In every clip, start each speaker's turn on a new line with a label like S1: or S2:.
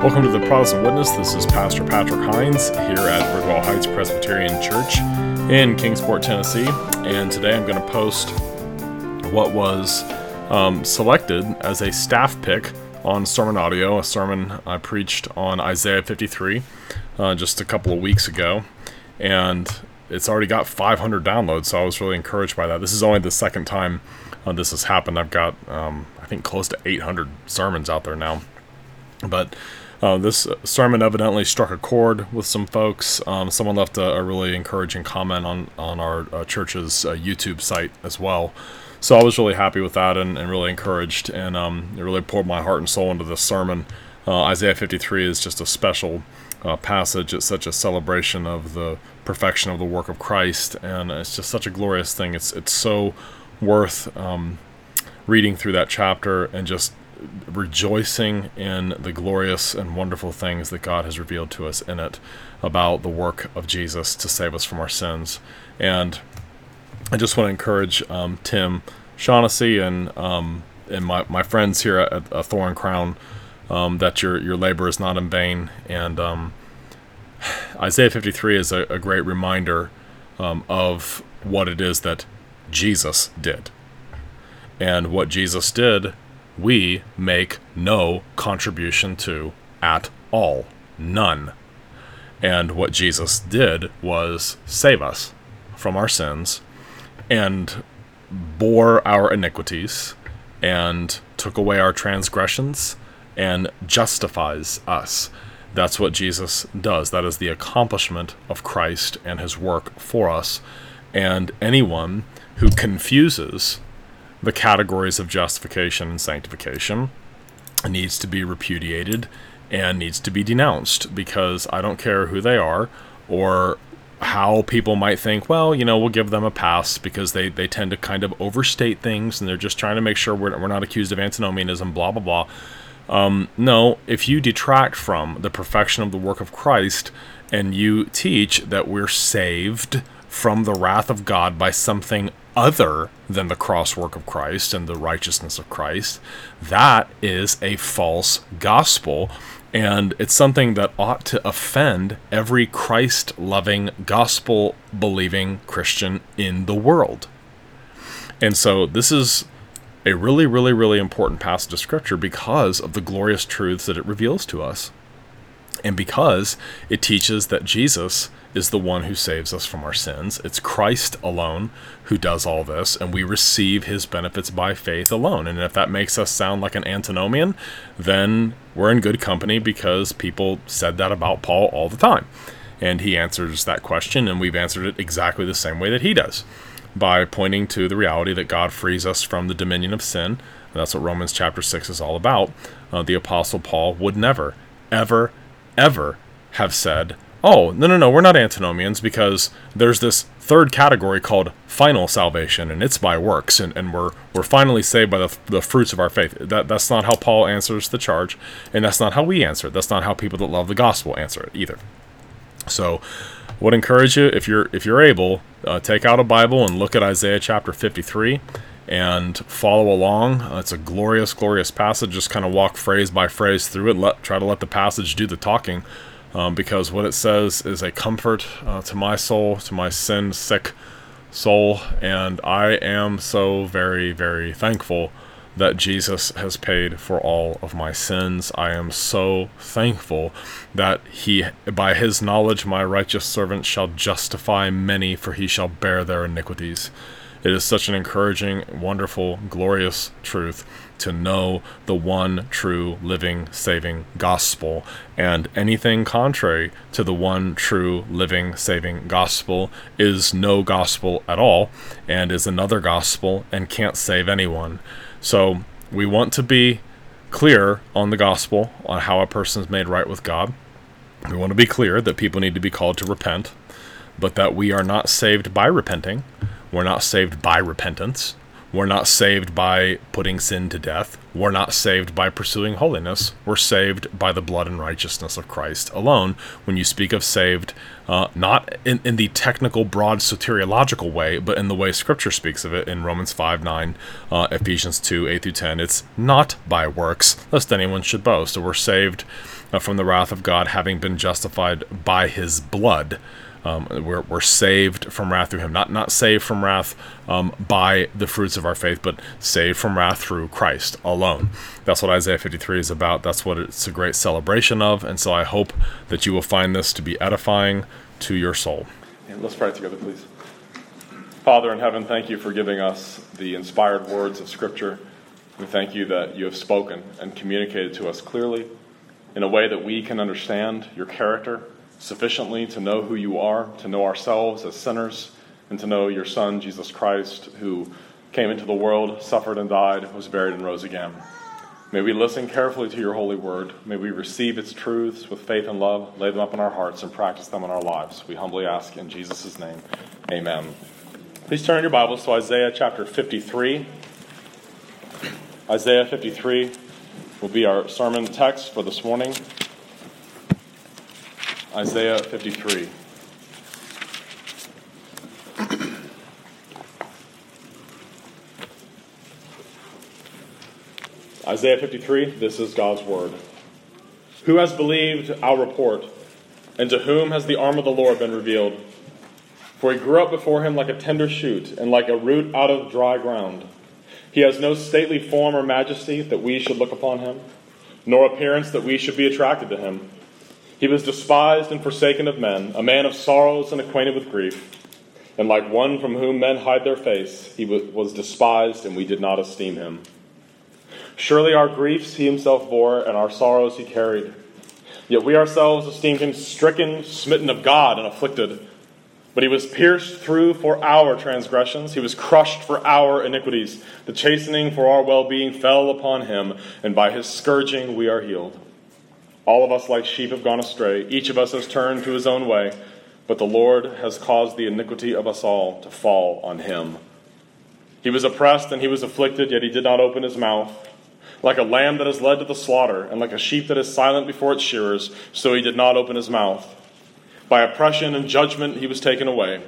S1: Welcome to the Protestant Witness. This is Pastor Patrick Hines here at Bridwell Heights Presbyterian Church in Kingsport, Tennessee. And today I'm going to post what was um, selected as a staff pick on Sermon Audio, a sermon I preached on Isaiah 53 uh, just a couple of weeks ago. And it's already got 500 downloads, so I was really encouraged by that. This is only the second time uh, this has happened. I've got, um, I think, close to 800 sermons out there now. But uh, this sermon evidently struck a chord with some folks. Um, someone left a, a, really encouraging comment on on our uh, church's uh, YouTube site as well. So I was really happy with that and, and really encouraged, and um, it really poured my heart and soul into this sermon. Uh, Isaiah 53 is just a special uh, passage. It's such a celebration of the perfection of the work of Christ, and it's just such a glorious thing. It's it's so worth um, reading through that chapter and just rejoicing in the glorious and wonderful things that God has revealed to us in it about the work of Jesus to save us from our sins. And I just want to encourage um, Tim Shaughnessy and um, and my, my friends here at, at Thorn Crown um, that your your labor is not in vain. And um, Isaiah 53 is a, a great reminder um, of what it is that Jesus did. And what Jesus did we make no contribution to at all. None. And what Jesus did was save us from our sins and bore our iniquities and took away our transgressions and justifies us. That's what Jesus does. That is the accomplishment of Christ and his work for us. And anyone who confuses the categories of justification and sanctification needs to be repudiated and needs to be denounced because I don't care who they are or how people might think, well, you know, we'll give them a pass because they, they tend to kind of overstate things and they're just trying to make sure we're, we're not accused of antinomianism, blah, blah, blah. Um, no, if you detract from the perfection of the work of Christ and you teach that we're saved from the wrath of God by something other than the cross work of Christ and the righteousness of Christ, that is a false gospel. And it's something that ought to offend every Christ loving, gospel believing Christian in the world. And so this is a really, really, really important passage of Scripture because of the glorious truths that it reveals to us. And because it teaches that Jesus is the one who saves us from our sins. It's Christ alone who does all this, and we receive his benefits by faith alone. And if that makes us sound like an antinomian, then we're in good company because people said that about Paul all the time. And he answers that question, and we've answered it exactly the same way that he does by pointing to the reality that God frees us from the dominion of sin. That's what Romans chapter 6 is all about. Uh, the Apostle Paul would never, ever, ever have said, oh, no, no, no, we're not antinomians because there's this third category called final salvation, and it's by works, and, and we're we're finally saved by the, the fruits of our faith. That that's not how Paul answers the charge, and that's not how we answer it. That's not how people that love the gospel answer it either. So, would encourage you if you're if you're able, uh, take out a Bible and look at Isaiah chapter 53 and follow along. Uh, it's a glorious, glorious passage. Just kind of walk phrase by phrase through it. Let try to let the passage do the talking um, because what it says is a comfort uh, to my soul, to my sin sick soul, and I am so very, very thankful that Jesus has paid for all of my sins. I am so thankful that he by his knowledge my righteous servant shall justify many for he shall bear their iniquities. It is such an encouraging, wonderful, glorious truth to know the one true, living, saving gospel. And anything contrary to the one true, living, saving gospel is no gospel at all and is another gospel and can't save anyone. So we want to be clear on the gospel, on how a person is made right with God. We want to be clear that people need to be called to repent, but that we are not saved by repenting we're not saved by repentance. We're not saved by putting sin to death. We're not saved by pursuing holiness. We're saved by the blood and righteousness of Christ alone. When you speak of saved, uh, not in, in the technical, broad soteriological way, but in the way Scripture speaks of it in Romans 5 9, uh, Ephesians 2 8 through 10, it's not by works, lest anyone should boast. So we're saved uh, from the wrath of God, having been justified by his blood. Um, we're, we're saved from wrath through him. Not, not saved from wrath um, by the fruits of our faith, but saved from wrath through Christ alone. That's what Isaiah 53 is about. That's what it's a great celebration of. And so I hope that you will find this to be edifying to your soul.
S2: let's pray together, please. Father in heaven, thank you for giving us the inspired words of Scripture. We thank you that you have spoken and communicated to us clearly in a way that we can understand your character sufficiently to know who you are, to know ourselves as sinners, and to know your Son, Jesus Christ, who came into the world, suffered and died, was buried, and rose again. May we listen carefully to your holy word. May we receive its truths with faith and love, lay them up in our hearts, and practice them in our lives. We humbly ask in Jesus' name. Amen. Please turn your Bibles to Isaiah chapter 53. Isaiah 53 will be our sermon text for this morning. Isaiah 53. Isaiah 53, this is God's word. Who has believed our report, and to whom has the arm of the Lord been revealed? For he grew up before him like a tender shoot, and like a root out of dry ground. He has no stately form or majesty that we should look upon him, nor appearance that we should be attracted to him. He was despised and forsaken of men, a man of sorrows and acquainted with grief. And like one from whom men hide their face, he was despised, and we did not esteem him. Surely our griefs he himself bore, and our sorrows he carried. Yet we ourselves esteemed him stricken, smitten of God, and afflicted. But he was pierced through for our transgressions, he was crushed for our iniquities. The chastening for our well being fell upon him, and by his scourging we are healed. All of us, like sheep, have gone astray. Each of us has turned to his own way, but the Lord has caused the iniquity of us all to fall on him. He was oppressed and he was afflicted, yet he did not open his mouth. Like a lamb that is led to the slaughter, and like a sheep that is silent before its shearers, so he did not open his mouth. By oppression and judgment he was taken away.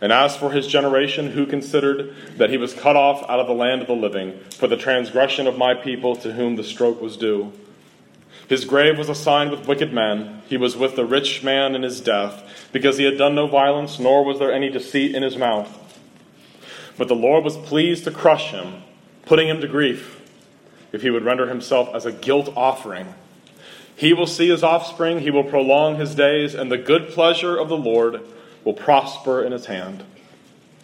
S2: And as for his generation, who considered that he was cut off out of the land of the living, for the transgression of my people to whom the stroke was due? His grave was assigned with wicked men. He was with the rich man in his death, because he had done no violence, nor was there any deceit in his mouth. But the Lord was pleased to crush him, putting him to grief, if he would render himself as a guilt offering. He will see his offspring, he will prolong his days, and the good pleasure of the Lord will prosper in his hand.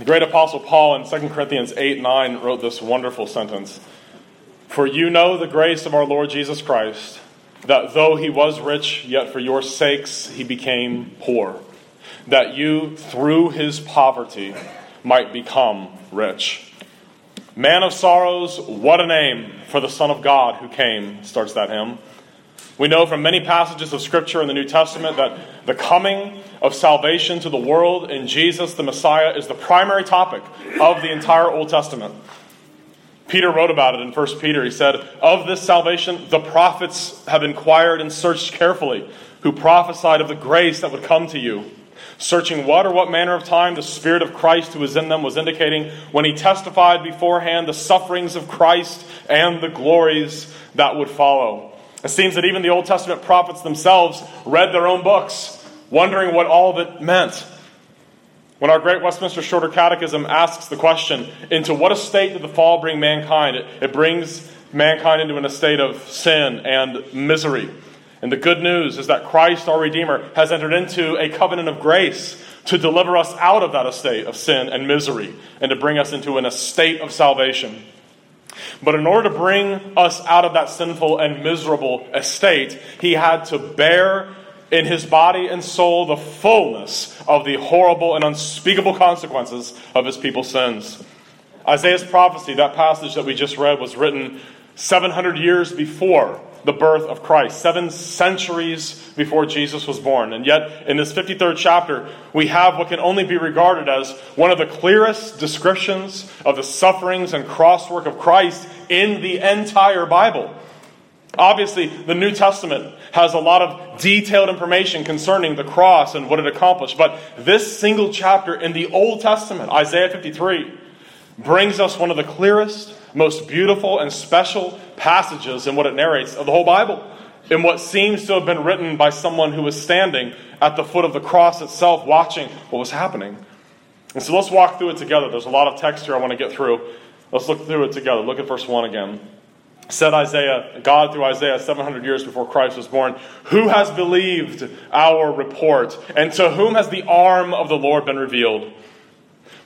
S2: The great apostle Paul in 2 Corinthians 8 9 wrote this wonderful sentence For you know the grace of our Lord Jesus Christ, that though he was rich, yet for your sakes he became poor, that you, through his poverty, might become rich. Man of sorrows, what a name for the Son of God who came, starts that hymn. We know from many passages of Scripture in the New Testament that the coming of salvation to the world in Jesus, the Messiah, is the primary topic of the entire Old Testament. Peter wrote about it in 1 Peter. He said, Of this salvation, the prophets have inquired and searched carefully, who prophesied of the grace that would come to you. Searching what or what manner of time the Spirit of Christ who was in them was indicating when he testified beforehand the sufferings of Christ and the glories that would follow. It seems that even the Old Testament prophets themselves read their own books, wondering what all of it meant. When our great Westminster Shorter Catechism asks the question, Into what estate did the fall bring mankind? It brings mankind into an estate of sin and misery. And the good news is that Christ, our Redeemer, has entered into a covenant of grace to deliver us out of that estate of sin and misery and to bring us into an estate of salvation. But in order to bring us out of that sinful and miserable estate, he had to bear in his body and soul the fullness of the horrible and unspeakable consequences of his people's sins. Isaiah's prophecy, that passage that we just read, was written 700 years before the birth of Christ, seven centuries before Jesus was born. And yet, in this 53rd chapter, we have what can only be regarded as one of the clearest descriptions of the sufferings and crosswork of Christ in the entire Bible. Obviously, the New Testament has a lot of detailed information concerning the cross and what it accomplished, but this single chapter in the Old Testament, Isaiah 53, brings us one of the clearest, most beautiful, and special passages in what it narrates of the whole Bible, in what seems to have been written by someone who was standing at the foot of the cross itself, watching what was happening. And so let's walk through it together. There's a lot of text here I want to get through. Let's look through it together. Look at verse 1 again said Isaiah, God through Isaiah 700 years before Christ was born, Who has believed our report? And to whom has the arm of the Lord been revealed?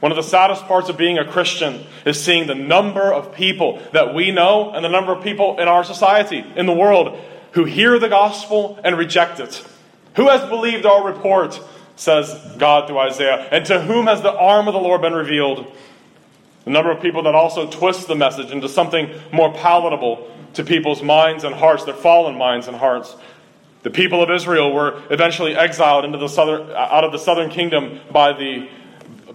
S2: One of the saddest parts of being a Christian is seeing the number of people that we know and the number of people in our society, in the world, who hear the gospel and reject it. Who has believed our report? says God through Isaiah. And to whom has the arm of the Lord been revealed? The number of people that also twist the message into something more palatable to people's minds and hearts, their fallen minds and hearts. The people of Israel were eventually exiled into the southern, out of the southern kingdom by the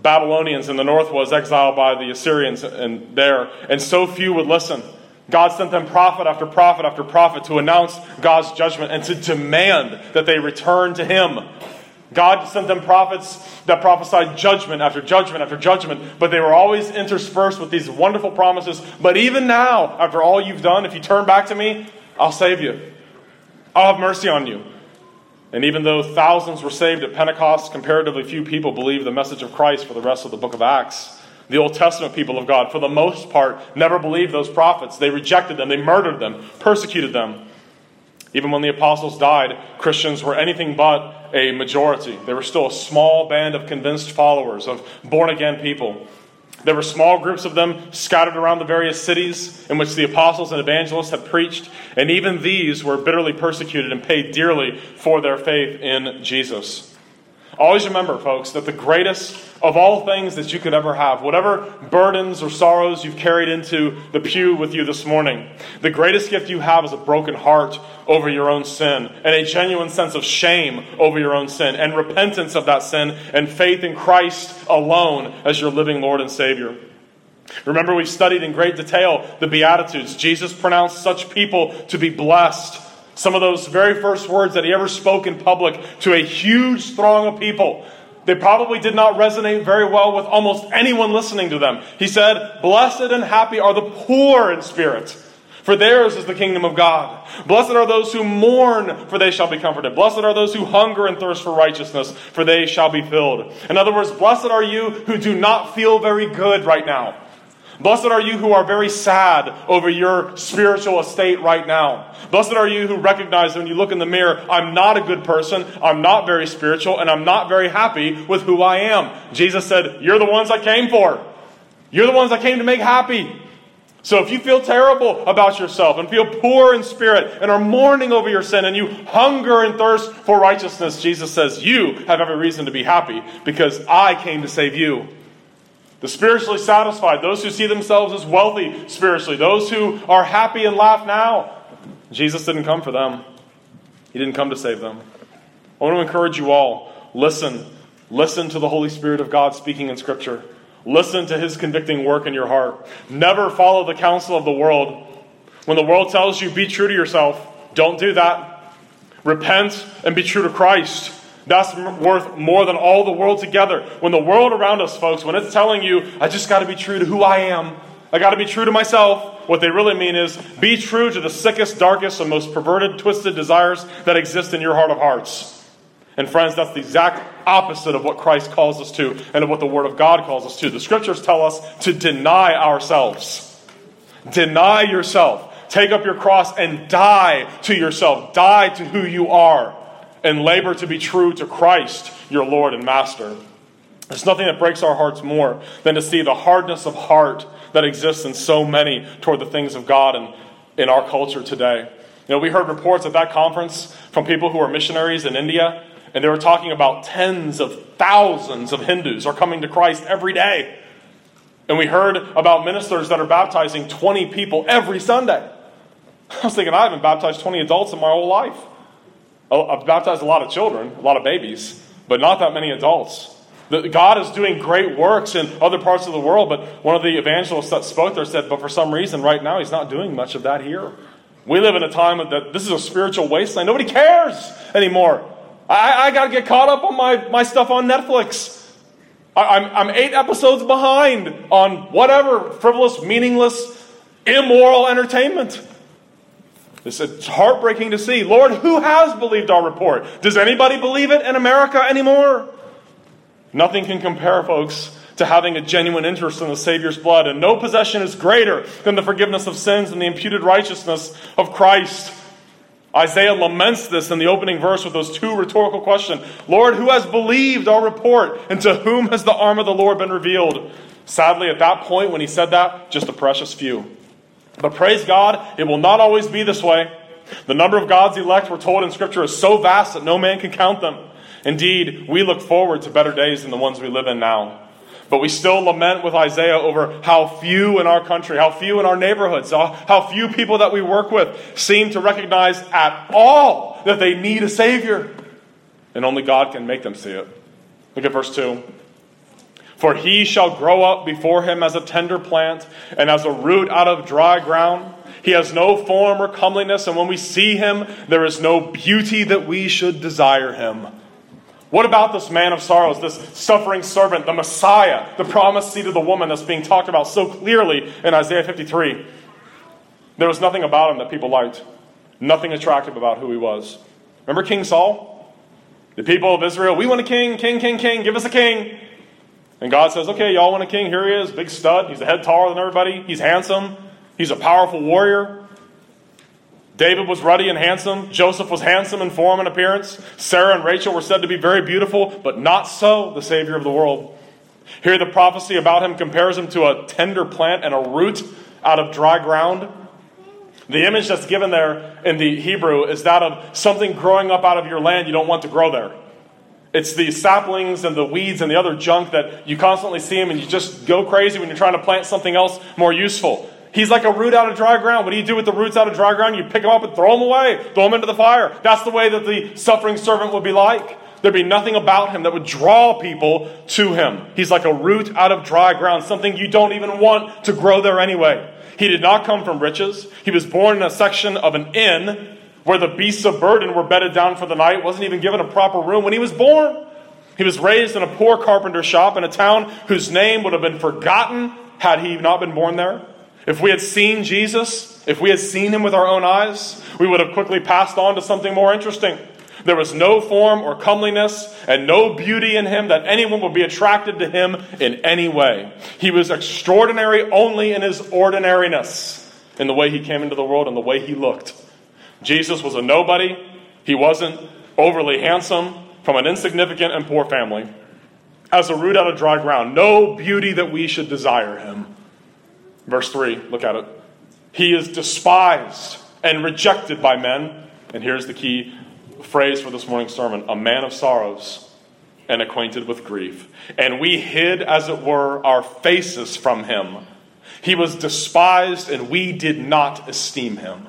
S2: Babylonians, in the north was exiled by the Assyrians and there. And so few would listen. God sent them prophet after prophet after prophet to announce God's judgment and to demand that they return to Him. God sent them prophets that prophesied judgment after judgment after judgment, but they were always interspersed with these wonderful promises. But even now, after all you've done, if you turn back to me, I'll save you. I'll have mercy on you. And even though thousands were saved at Pentecost, comparatively few people believed the message of Christ for the rest of the book of Acts. The Old Testament people of God, for the most part, never believed those prophets. They rejected them, they murdered them, persecuted them. Even when the apostles died, Christians were anything but a majority. They were still a small band of convinced followers, of born again people. There were small groups of them scattered around the various cities in which the apostles and evangelists had preached, and even these were bitterly persecuted and paid dearly for their faith in Jesus. Always remember, folks, that the greatest of all things that you could ever have, whatever burdens or sorrows you've carried into the pew with you this morning, the greatest gift you have is a broken heart over your own sin, and a genuine sense of shame over your own sin, and repentance of that sin, and faith in Christ alone as your living Lord and Savior. Remember, we've studied in great detail the Beatitudes. Jesus pronounced such people to be blessed. Some of those very first words that he ever spoke in public to a huge throng of people. They probably did not resonate very well with almost anyone listening to them. He said, Blessed and happy are the poor in spirit, for theirs is the kingdom of God. Blessed are those who mourn, for they shall be comforted. Blessed are those who hunger and thirst for righteousness, for they shall be filled. In other words, blessed are you who do not feel very good right now. Blessed are you who are very sad over your spiritual estate right now. Blessed are you who recognize when you look in the mirror, I'm not a good person, I'm not very spiritual, and I'm not very happy with who I am. Jesus said, You're the ones I came for. You're the ones I came to make happy. So if you feel terrible about yourself and feel poor in spirit and are mourning over your sin and you hunger and thirst for righteousness, Jesus says, You have every reason to be happy because I came to save you. The spiritually satisfied, those who see themselves as wealthy spiritually, those who are happy and laugh now. Jesus didn't come for them, He didn't come to save them. I want to encourage you all listen. Listen to the Holy Spirit of God speaking in Scripture. Listen to His convicting work in your heart. Never follow the counsel of the world. When the world tells you, be true to yourself, don't do that. Repent and be true to Christ. That's worth more than all the world together. When the world around us, folks, when it's telling you, I just got to be true to who I am, I got to be true to myself, what they really mean is be true to the sickest, darkest, and most perverted, twisted desires that exist in your heart of hearts. And friends, that's the exact opposite of what Christ calls us to and of what the Word of God calls us to. The Scriptures tell us to deny ourselves. Deny yourself. Take up your cross and die to yourself. Die to who you are and labor to be true to Christ, your Lord and Master. There's nothing that breaks our hearts more than to see the hardness of heart that exists in so many toward the things of God and in our culture today. You know, we heard reports at that conference from people who are missionaries in India, and they were talking about tens of thousands of Hindus are coming to Christ every day. And we heard about ministers that are baptizing 20 people every Sunday. I was thinking, I haven't baptized 20 adults in my whole life. I've baptized a lot of children, a lot of babies, but not that many adults. God is doing great works in other parts of the world, but one of the evangelists that spoke there said, but for some reason, right now, he's not doing much of that here. We live in a time that this is a spiritual wasteland. Nobody cares anymore. I, I got to get caught up on my, my stuff on Netflix. I, I'm, I'm eight episodes behind on whatever frivolous, meaningless, immoral entertainment. It's heartbreaking to see. Lord, who has believed our report? Does anybody believe it in America anymore? Nothing can compare, folks, to having a genuine interest in the Savior's blood, and no possession is greater than the forgiveness of sins and the imputed righteousness of Christ. Isaiah laments this in the opening verse with those two rhetorical questions Lord, who has believed our report, and to whom has the arm of the Lord been revealed? Sadly, at that point, when he said that, just a precious few. But praise God, it will not always be this way. The number of God's elect, we're told in Scripture, is so vast that no man can count them. Indeed, we look forward to better days than the ones we live in now. But we still lament with Isaiah over how few in our country, how few in our neighborhoods, how few people that we work with seem to recognize at all that they need a Savior. And only God can make them see it. Look at verse 2. For he shall grow up before him as a tender plant, and as a root out of dry ground. He has no form or comeliness, and when we see him, there is no beauty that we should desire him. What about this man of sorrows, this suffering servant, the Messiah, the promised seed of the woman that's being talked about so clearly in Isaiah 53? There was nothing about him that people liked, nothing attractive about who he was. Remember King Saul? The people of Israel, we want a king, king, king, king, give us a king. And God says, okay, y'all want a king? Here he is, big stud. He's a head taller than everybody. He's handsome. He's a powerful warrior. David was ruddy and handsome. Joseph was handsome in form and appearance. Sarah and Rachel were said to be very beautiful, but not so the Savior of the world. Here, the prophecy about him compares him to a tender plant and a root out of dry ground. The image that's given there in the Hebrew is that of something growing up out of your land you don't want to grow there. It's the saplings and the weeds and the other junk that you constantly see them and you just go crazy when you're trying to plant something else more useful. He's like a root out of dry ground. What do you do with the roots out of dry ground? You pick them up and throw them away, throw them into the fire. That's the way that the suffering servant would be like. There'd be nothing about him that would draw people to him. He's like a root out of dry ground, something you don't even want to grow there anyway. He did not come from riches. He was born in a section of an inn where the beasts of burden were bedded down for the night, wasn't even given a proper room when he was born. He was raised in a poor carpenter shop in a town whose name would have been forgotten had he not been born there. If we had seen Jesus, if we had seen him with our own eyes, we would have quickly passed on to something more interesting. There was no form or comeliness and no beauty in him that anyone would be attracted to him in any way. He was extraordinary only in his ordinariness, in the way he came into the world and the way he looked. Jesus was a nobody. He wasn't overly handsome from an insignificant and poor family. As a root out of dry ground, no beauty that we should desire him. Verse 3, look at it. He is despised and rejected by men. And here's the key phrase for this morning's sermon a man of sorrows and acquainted with grief. And we hid, as it were, our faces from him. He was despised, and we did not esteem him.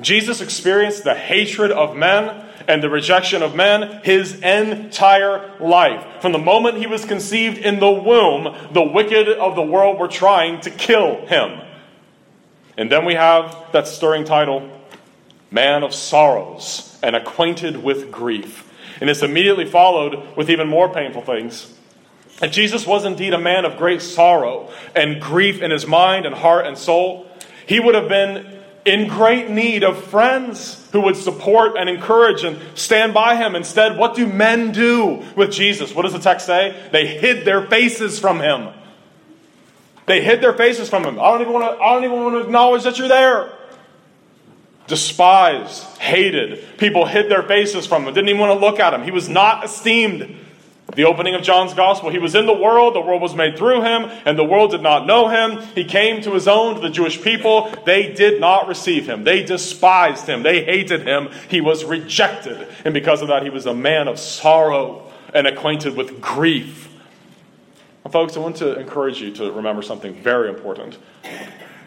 S2: Jesus experienced the hatred of men and the rejection of men his entire life. From the moment he was conceived in the womb, the wicked of the world were trying to kill him. And then we have that stirring title, Man of Sorrows and Acquainted with Grief. And it's immediately followed with even more painful things. If Jesus was indeed a man of great sorrow and grief in his mind and heart and soul, he would have been in great need of friends who would support and encourage and stand by him. Instead, what do men do with Jesus? What does the text say? They hid their faces from him. They hid their faces from him. I don't even want to, I don't even want to acknowledge that you're there. Despised, hated. People hid their faces from him, didn't even want to look at him. He was not esteemed. The opening of John's gospel, he was in the world, the world was made through him, and the world did not know him. He came to his own, to the Jewish people. They did not receive him. They despised him. They hated him. He was rejected. And because of that, he was a man of sorrow and acquainted with grief. folks, I want to encourage you to remember something very important.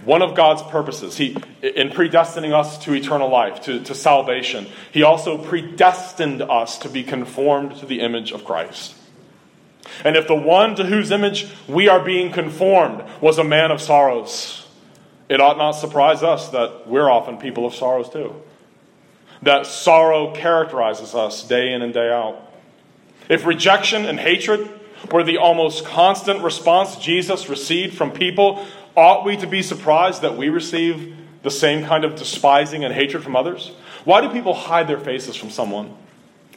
S2: One of God's purposes, he, in predestining us to eternal life, to, to salvation, He also predestined us to be conformed to the image of Christ. And if the one to whose image we are being conformed was a man of sorrows, it ought not surprise us that we're often people of sorrows too. That sorrow characterizes us day in and day out. If rejection and hatred were the almost constant response Jesus received from people Ought we to be surprised that we receive the same kind of despising and hatred from others? Why do people hide their faces from someone?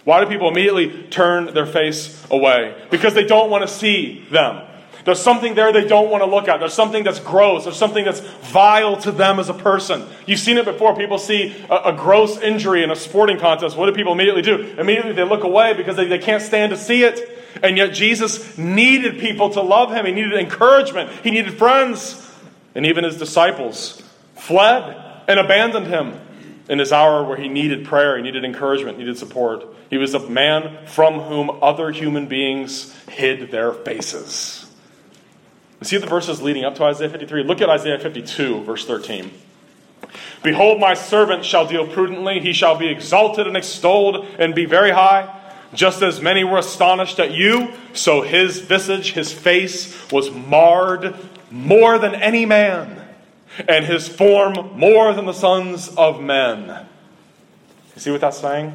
S2: Why do people immediately turn their face away? Because they don't want to see them. There's something there they don't want to look at. There's something that's gross. There's something that's vile to them as a person. You've seen it before. People see a, a gross injury in a sporting contest. What do people immediately do? Immediately they look away because they, they can't stand to see it. And yet Jesus needed people to love him. He needed encouragement. He needed friends and even his disciples fled and abandoned him in his hour where he needed prayer, he needed encouragement, he needed support. He was a man from whom other human beings hid their faces. See the verses leading up to Isaiah 53? Look at Isaiah 52, verse 13. Behold, my servant shall deal prudently. He shall be exalted and extolled and be very high. Just as many were astonished at you, so his visage, his face, was marred more than any man, and his form more than the sons of men. You see what that's saying?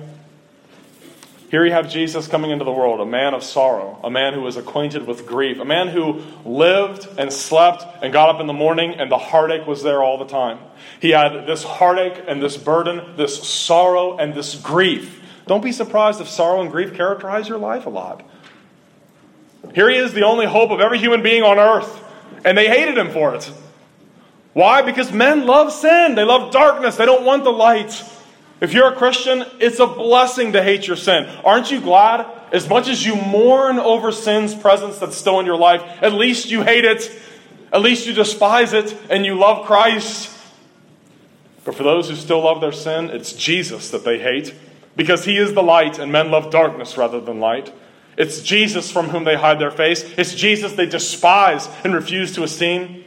S2: Here you have Jesus coming into the world, a man of sorrow, a man who was acquainted with grief, a man who lived and slept and got up in the morning, and the heartache was there all the time. He had this heartache and this burden, this sorrow and this grief. Don't be surprised if sorrow and grief characterize your life a lot. Here he is, the only hope of every human being on earth and they hated him for it. Why? Because men love sin. They love darkness. They don't want the light. If you're a Christian, it's a blessing to hate your sin. Aren't you glad? As much as you mourn over sin's presence that's still in your life, at least you hate it. At least you despise it and you love Christ. But for those who still love their sin, it's Jesus that they hate because he is the light and men love darkness rather than light. It's Jesus from whom they hide their face. It's Jesus they despise and refuse to esteem.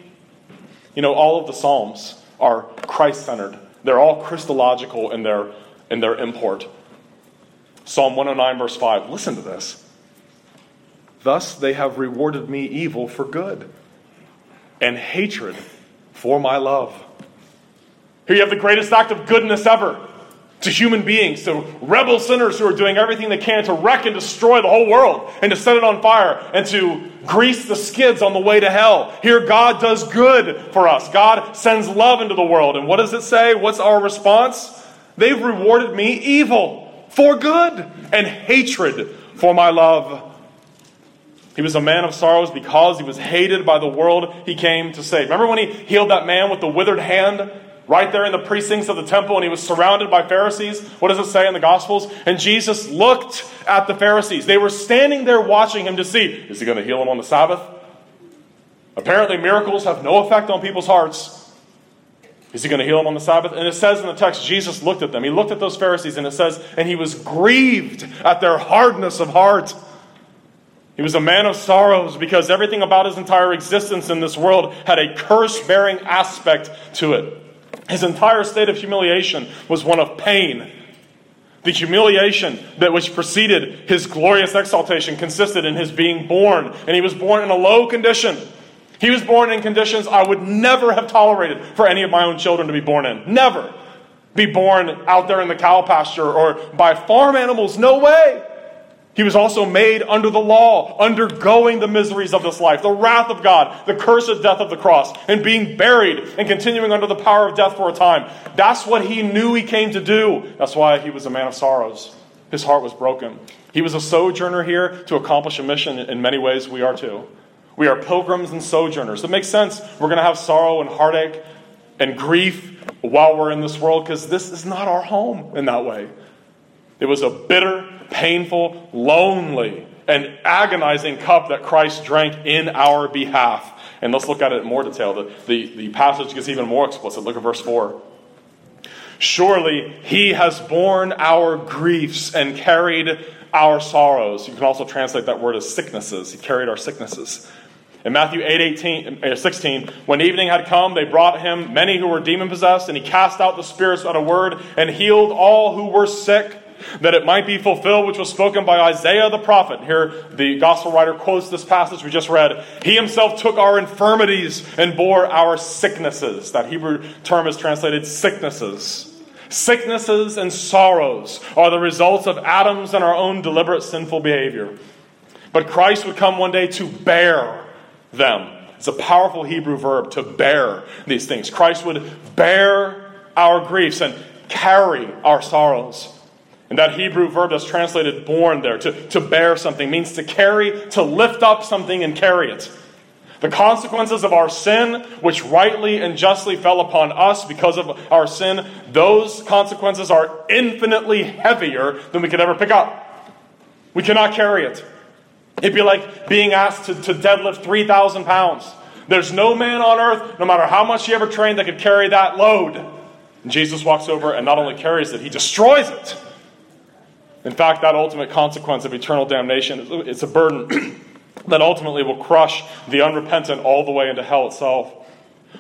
S2: You know, all of the Psalms are Christ centered, they're all Christological in their, in their import. Psalm 109, verse 5. Listen to this. Thus they have rewarded me evil for good, and hatred for my love. Here you have the greatest act of goodness ever to human beings, to rebel sinners who are doing everything they can to wreck and destroy the whole world and to set it on fire and to grease the skids on the way to hell. Here, God does good for us. God sends love into the world. And what does it say? What's our response? They've rewarded me evil for good and hatred for my love. He was a man of sorrows because he was hated by the world he came to save. Remember when he healed that man with the withered hand right there in the precincts of the temple, and he was surrounded by Pharisees. What does it say in the Gospels? And Jesus looked at the Pharisees. They were standing there watching him to see is he going to heal them on the Sabbath? Apparently, miracles have no effect on people's hearts. Is he going to heal them on the Sabbath? And it says in the text, Jesus looked at them. He looked at those Pharisees, and it says, and he was grieved at their hardness of heart. He was a man of sorrows because everything about his entire existence in this world had a curse bearing aspect to it. His entire state of humiliation was one of pain. The humiliation that which preceded his glorious exaltation consisted in his being born, and he was born in a low condition. He was born in conditions I would never have tolerated for any of my own children to be born in. Never. Be born out there in the cow pasture or by farm animals. No way. He was also made under the law, undergoing the miseries of this life, the wrath of God, the cursed death of the cross, and being buried and continuing under the power of death for a time. That's what he knew he came to do. That's why he was a man of sorrows. His heart was broken. He was a sojourner here to accomplish a mission. In many ways, we are too. We are pilgrims and sojourners. It makes sense. We're going to have sorrow and heartache and grief while we're in this world because this is not our home in that way. It was a bitter, painful, lonely and agonizing cup that Christ drank in our behalf. And let's look at it in more detail. The, the, the passage gets even more explicit. Look at verse 4. Surely he has borne our griefs and carried our sorrows. You can also translate that word as sicknesses. He carried our sicknesses. In Matthew 8, 18, uh, 16, when evening had come, they brought him many who were demon possessed, and he cast out the spirits at a word and healed all who were sick, that it might be fulfilled which was spoken by Isaiah the prophet. Here, the gospel writer quotes this passage we just read. He himself took our infirmities and bore our sicknesses. That Hebrew term is translated sicknesses. Sicknesses and sorrows are the results of Adam's and our own deliberate sinful behavior. But Christ would come one day to bear them. It's a powerful Hebrew verb to bear these things. Christ would bear our griefs and carry our sorrows. And that Hebrew verb that's translated born there, to, to bear something, means to carry, to lift up something and carry it. The consequences of our sin, which rightly and justly fell upon us because of our sin, those consequences are infinitely heavier than we could ever pick up. We cannot carry it. It'd be like being asked to, to deadlift 3,000 pounds. There's no man on earth, no matter how much he ever trained, that could carry that load. And Jesus walks over and not only carries it, he destroys it. In fact, that ultimate consequence of eternal damnation is a burden that ultimately will crush the unrepentant all the way into hell itself.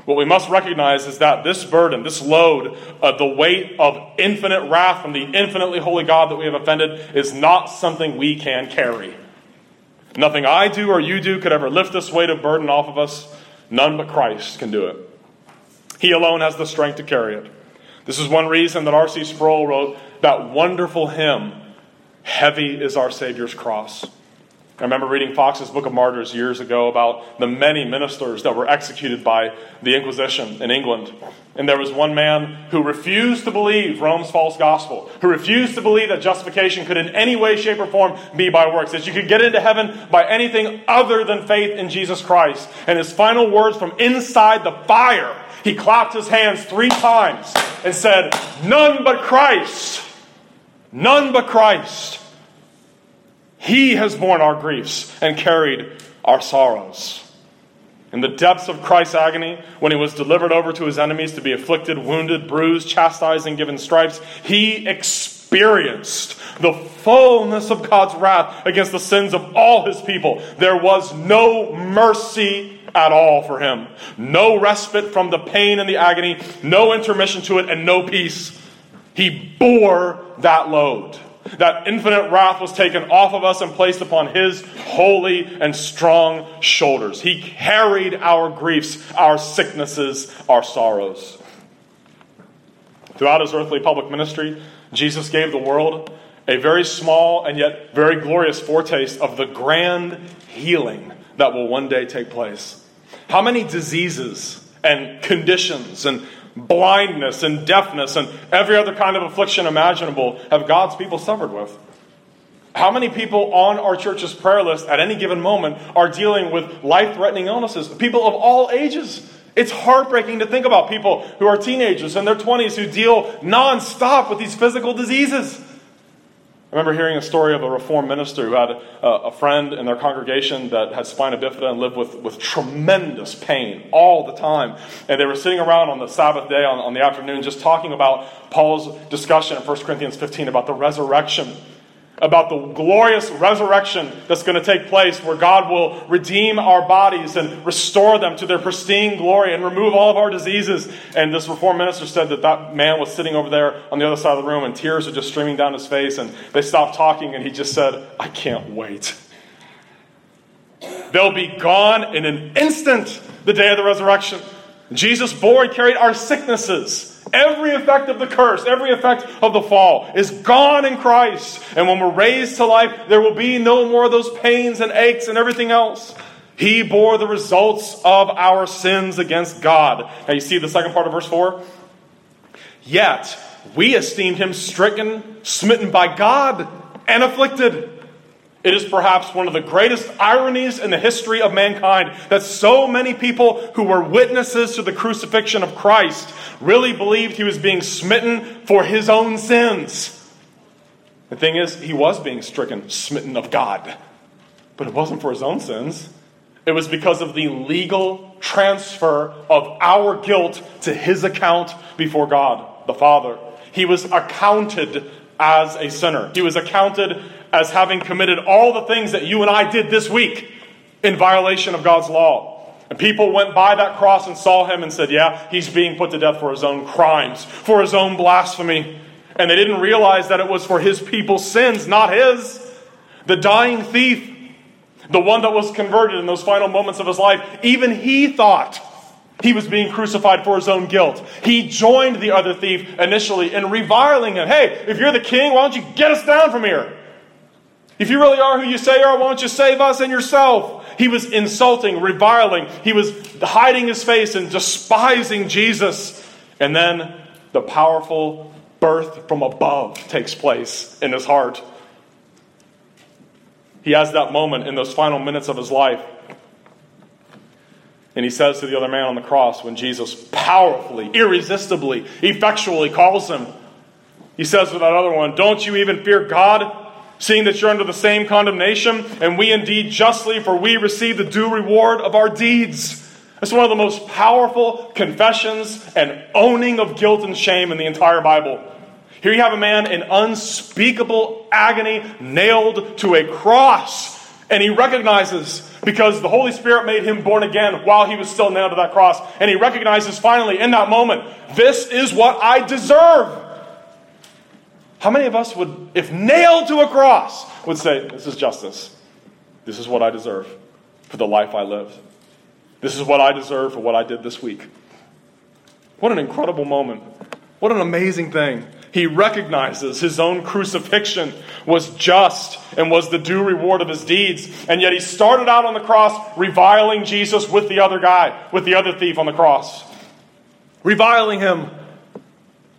S2: What we must recognize is that this burden, this load, uh, the weight of infinite wrath from the infinitely holy God that we have offended, is not something we can carry. Nothing I do or you do could ever lift this weight of burden off of us. None but Christ can do it. He alone has the strength to carry it. This is one reason that R.C. Sproul wrote that wonderful hymn, Heavy is Our Savior's Cross. I remember reading Fox's Book of Martyrs years ago about the many ministers that were executed by the Inquisition in England. And there was one man who refused to believe Rome's false gospel, who refused to believe that justification could in any way, shape, or form be by works, that you could get into heaven by anything other than faith in Jesus Christ. And his final words from inside the fire, he clapped his hands three times and said, None but Christ! None but Christ! He has borne our griefs and carried our sorrows. In the depths of Christ's agony, when he was delivered over to his enemies to be afflicted, wounded, bruised, chastised, and given stripes, he experienced the fullness of God's wrath against the sins of all his people. There was no mercy at all for him, no respite from the pain and the agony, no intermission to it, and no peace. He bore that load. That infinite wrath was taken off of us and placed upon his holy and strong shoulders. He carried our griefs, our sicknesses, our sorrows. Throughout his earthly public ministry, Jesus gave the world a very small and yet very glorious foretaste of the grand healing that will one day take place. How many diseases and conditions and blindness and deafness and every other kind of affliction imaginable have God's people suffered with. How many people on our church's prayer list at any given moment are dealing with life threatening illnesses? People of all ages. It's heartbreaking to think about people who are teenagers in their 20s who deal nonstop with these physical diseases. I remember hearing a story of a reformed minister who had a, a, friend in their congregation that had spina bifida and lived with, with tremendous pain all the time. And they were sitting around on the Sabbath day on, on the afternoon just talking about Paul's discussion in 1 Corinthians 15 about the resurrection about the glorious resurrection that's going to take place where God will redeem our bodies and restore them to their pristine glory and remove all of our diseases. And this reform minister said that that man was sitting over there on the other side of the room and tears are just streaming down his face. And they stopped talking and he just said, I can't wait. They'll be gone in an instant, the day of the resurrection. Jesus bore and carried our sicknesses. Every effect of the curse, every effect of the fall is gone in Christ. And when we're raised to life, there will be no more of those pains and aches and everything else. He bore the results of our sins against God. Now you see the second part of verse 4? Yet we esteemed him stricken, smitten by God, and afflicted. It is perhaps one of the greatest ironies in the history of mankind that so many people who were witnesses to the crucifixion of Christ really believed he was being smitten for his own sins. The thing is, he was being stricken, smitten of God. But it wasn't for his own sins. It was because of the legal transfer of our guilt to his account before God, the Father. He was accounted as a sinner. He was accounted as having committed all the things that you and I did this week in violation of God's law. And people went by that cross and saw him and said, Yeah, he's being put to death for his own crimes, for his own blasphemy. And they didn't realize that it was for his people's sins, not his. The dying thief, the one that was converted in those final moments of his life, even he thought he was being crucified for his own guilt. He joined the other thief initially in reviling him. Hey, if you're the king, why don't you get us down from here? If you really are who you say you are, why don't you save us and yourself? He was insulting, reviling. He was hiding his face and despising Jesus. And then the powerful birth from above takes place in his heart. He has that moment in those final minutes of his life. And he says to the other man on the cross when Jesus powerfully, irresistibly, effectually calls him, he says to that other one, Don't you even fear God? seeing that you're under the same condemnation, and we indeed justly, for we receive the due reward of our deeds. It's one of the most powerful confessions and owning of guilt and shame in the entire Bible. Here you have a man in unspeakable agony, nailed to a cross, and he recognizes because the Holy Spirit made him born again while he was still nailed to that cross, and he recognizes finally in that moment, this is what I deserve. How many of us would, if nailed to a cross, would say, This is justice. This is what I deserve for the life I lived. This is what I deserve for what I did this week. What an incredible moment. What an amazing thing. He recognizes his own crucifixion was just and was the due reward of his deeds. And yet he started out on the cross reviling Jesus with the other guy, with the other thief on the cross. Reviling him.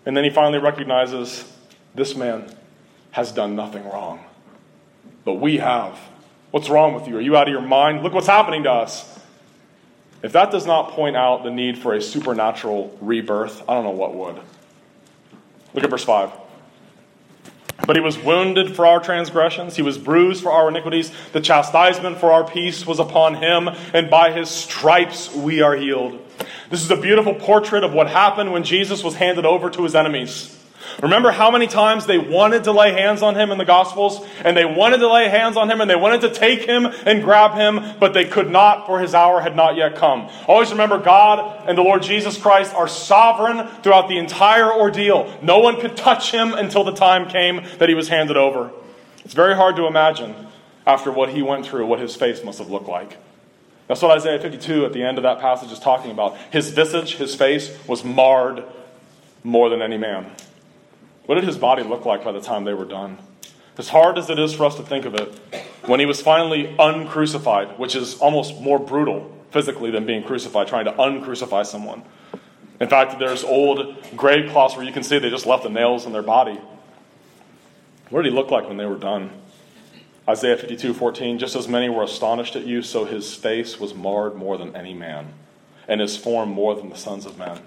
S2: And then he finally recognizes this man has done nothing wrong. But we have. What's wrong with you? Are you out of your mind? Look what's happening to us. If that does not point out the need for a supernatural rebirth, I don't know what would. Look at verse 5. But he was wounded for our transgressions, he was bruised for our iniquities. The chastisement for our peace was upon him, and by his stripes we are healed. This is a beautiful portrait of what happened when Jesus was handed over to his enemies. Remember how many times they wanted to lay hands on him in the Gospels? And they wanted to lay hands on him and they wanted to take him and grab him, but they could not, for his hour had not yet come. Always remember God and the Lord Jesus Christ are sovereign throughout the entire ordeal. No one could touch him until the time came that he was handed over. It's very hard to imagine after what he went through, what his face must have looked like. That's what Isaiah 52 at the end of that passage is talking about. His visage, his face, was marred more than any man. What did his body look like by the time they were done? As hard as it is for us to think of it, when he was finally uncrucified, which is almost more brutal physically than being crucified, trying to uncrucify someone. In fact, there's old grave cloths where you can see they just left the nails in their body. What did he look like when they were done? Isaiah 52 14, just as many were astonished at you, so his face was marred more than any man, and his form more than the sons of men.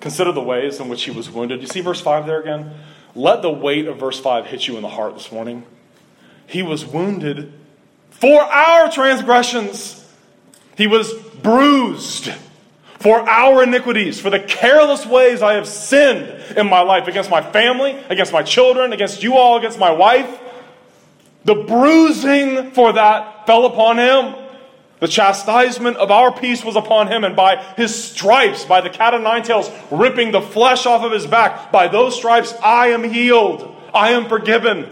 S2: Consider the ways in which he was wounded. You see verse 5 there again? Let the weight of verse 5 hit you in the heart this morning. He was wounded for our transgressions, he was bruised for our iniquities, for the careless ways I have sinned in my life against my family, against my children, against you all, against my wife. The bruising for that fell upon him. The chastisement of our peace was upon him, and by his stripes, by the cat of nine tails ripping the flesh off of his back, by those stripes I am healed. I am forgiven.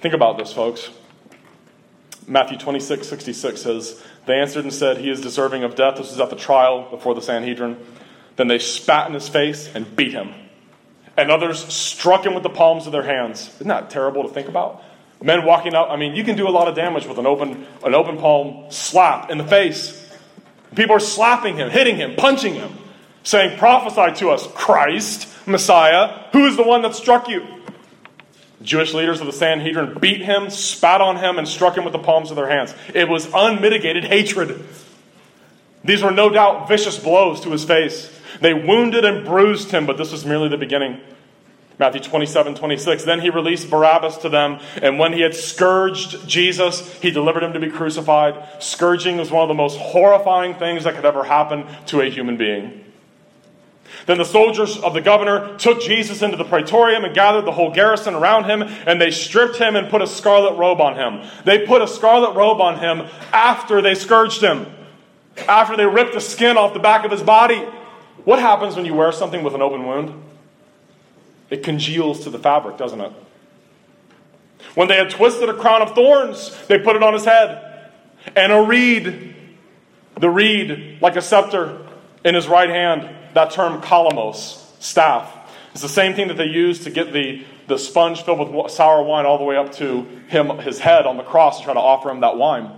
S2: Think about this, folks. Matthew 26, 66 says, They answered and said, He is deserving of death. This was at the trial before the Sanhedrin. Then they spat in his face and beat him. And others struck him with the palms of their hands. Isn't that terrible to think about? Men walking up, I mean, you can do a lot of damage with an open, an open palm slap in the face. People are slapping him, hitting him, punching him, saying, Prophesy to us, Christ, Messiah, who is the one that struck you? Jewish leaders of the Sanhedrin beat him, spat on him, and struck him with the palms of their hands. It was unmitigated hatred. These were no doubt vicious blows to his face. They wounded and bruised him, but this was merely the beginning. Matthew 27, 26. Then he released Barabbas to them, and when he had scourged Jesus, he delivered him to be crucified. Scourging was one of the most horrifying things that could ever happen to a human being. Then the soldiers of the governor took Jesus into the praetorium and gathered the whole garrison around him, and they stripped him and put a scarlet robe on him. They put a scarlet robe on him after they scourged him, after they ripped the skin off the back of his body. What happens when you wear something with an open wound? It congeals to the fabric, doesn't it? When they had twisted a crown of thorns, they put it on his head. And a reed, the reed, like a scepter, in his right hand, that term kalamos, staff. It's the same thing that they used to get the, the sponge filled with sour wine all the way up to him, his head on the cross to try to offer him that wine.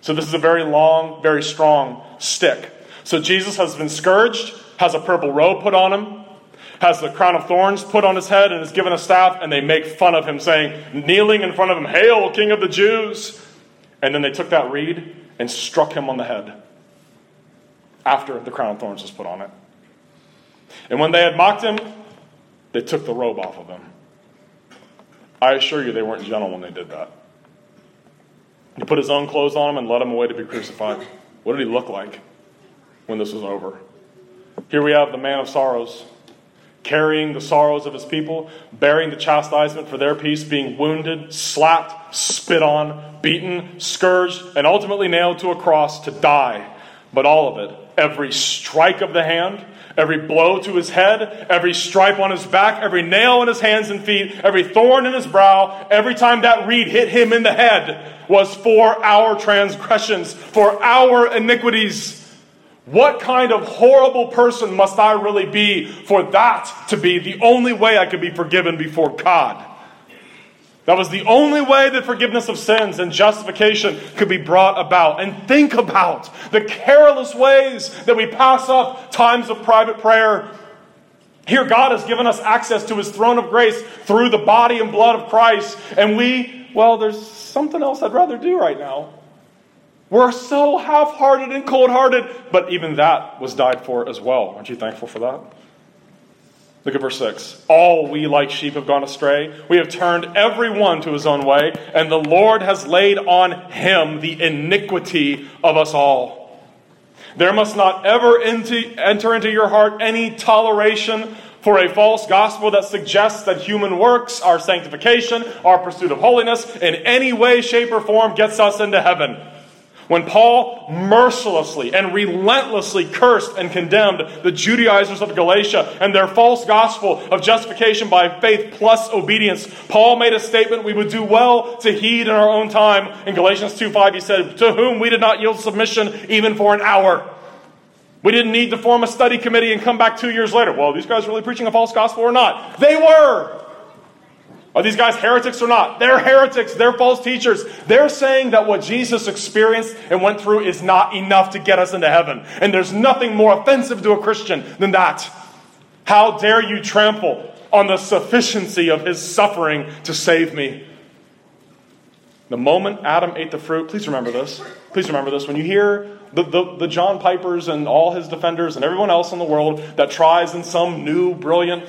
S2: So this is a very long, very strong stick. So Jesus has been scourged, has a purple robe put on him, has the crown of thorns put on his head and is given a staff, and they make fun of him, saying, kneeling in front of him, Hail, King of the Jews! And then they took that reed and struck him on the head after the crown of thorns was put on it. And when they had mocked him, they took the robe off of him. I assure you, they weren't gentle when they did that. He put his own clothes on him and led him away to be crucified. What did he look like when this was over? Here we have the man of sorrows carrying the sorrows of his people, bearing the chastisement for their peace, being wounded, slapped, spit on, beaten, scourged, and ultimately nailed to a cross to die. But all of it, every strike of the hand, every blow to his head, every stripe on his back, every nail in his hands and feet, every thorn in his brow, every time that reed hit him in the head was for our transgressions, for our iniquities. What kind of horrible person must I really be for that to be the only way I could be forgiven before God? That was the only way that forgiveness of sins and justification could be brought about. And think about the careless ways that we pass up times of private prayer. Here, God has given us access to his throne of grace through the body and blood of Christ. And we, well, there's something else I'd rather do right now. We're so half hearted and cold hearted, but even that was died for as well. Aren't you thankful for that? Look at verse 6. All we like sheep have gone astray. We have turned every one to his own way, and the Lord has laid on him the iniquity of us all. There must not ever enter into your heart any toleration for a false gospel that suggests that human works, our sanctification, our pursuit of holiness, in any way, shape, or form gets us into heaven. When Paul mercilessly and relentlessly cursed and condemned the Judaizers of Galatia and their false gospel of justification by faith plus obedience, Paul made a statement we would do well to heed in our own time. In Galatians 2:5, he said, To whom we did not yield submission even for an hour. We didn't need to form a study committee and come back two years later. Well, these guys really preaching a false gospel or not? They were. Are these guys heretics or not? They're heretics. They're false teachers. They're saying that what Jesus experienced and went through is not enough to get us into heaven. And there's nothing more offensive to a Christian than that. How dare you trample on the sufficiency of his suffering to save me? The moment Adam ate the fruit, please remember this. Please remember this. When you hear the, the, the John Pipers and all his defenders and everyone else in the world that tries in some new, brilliant,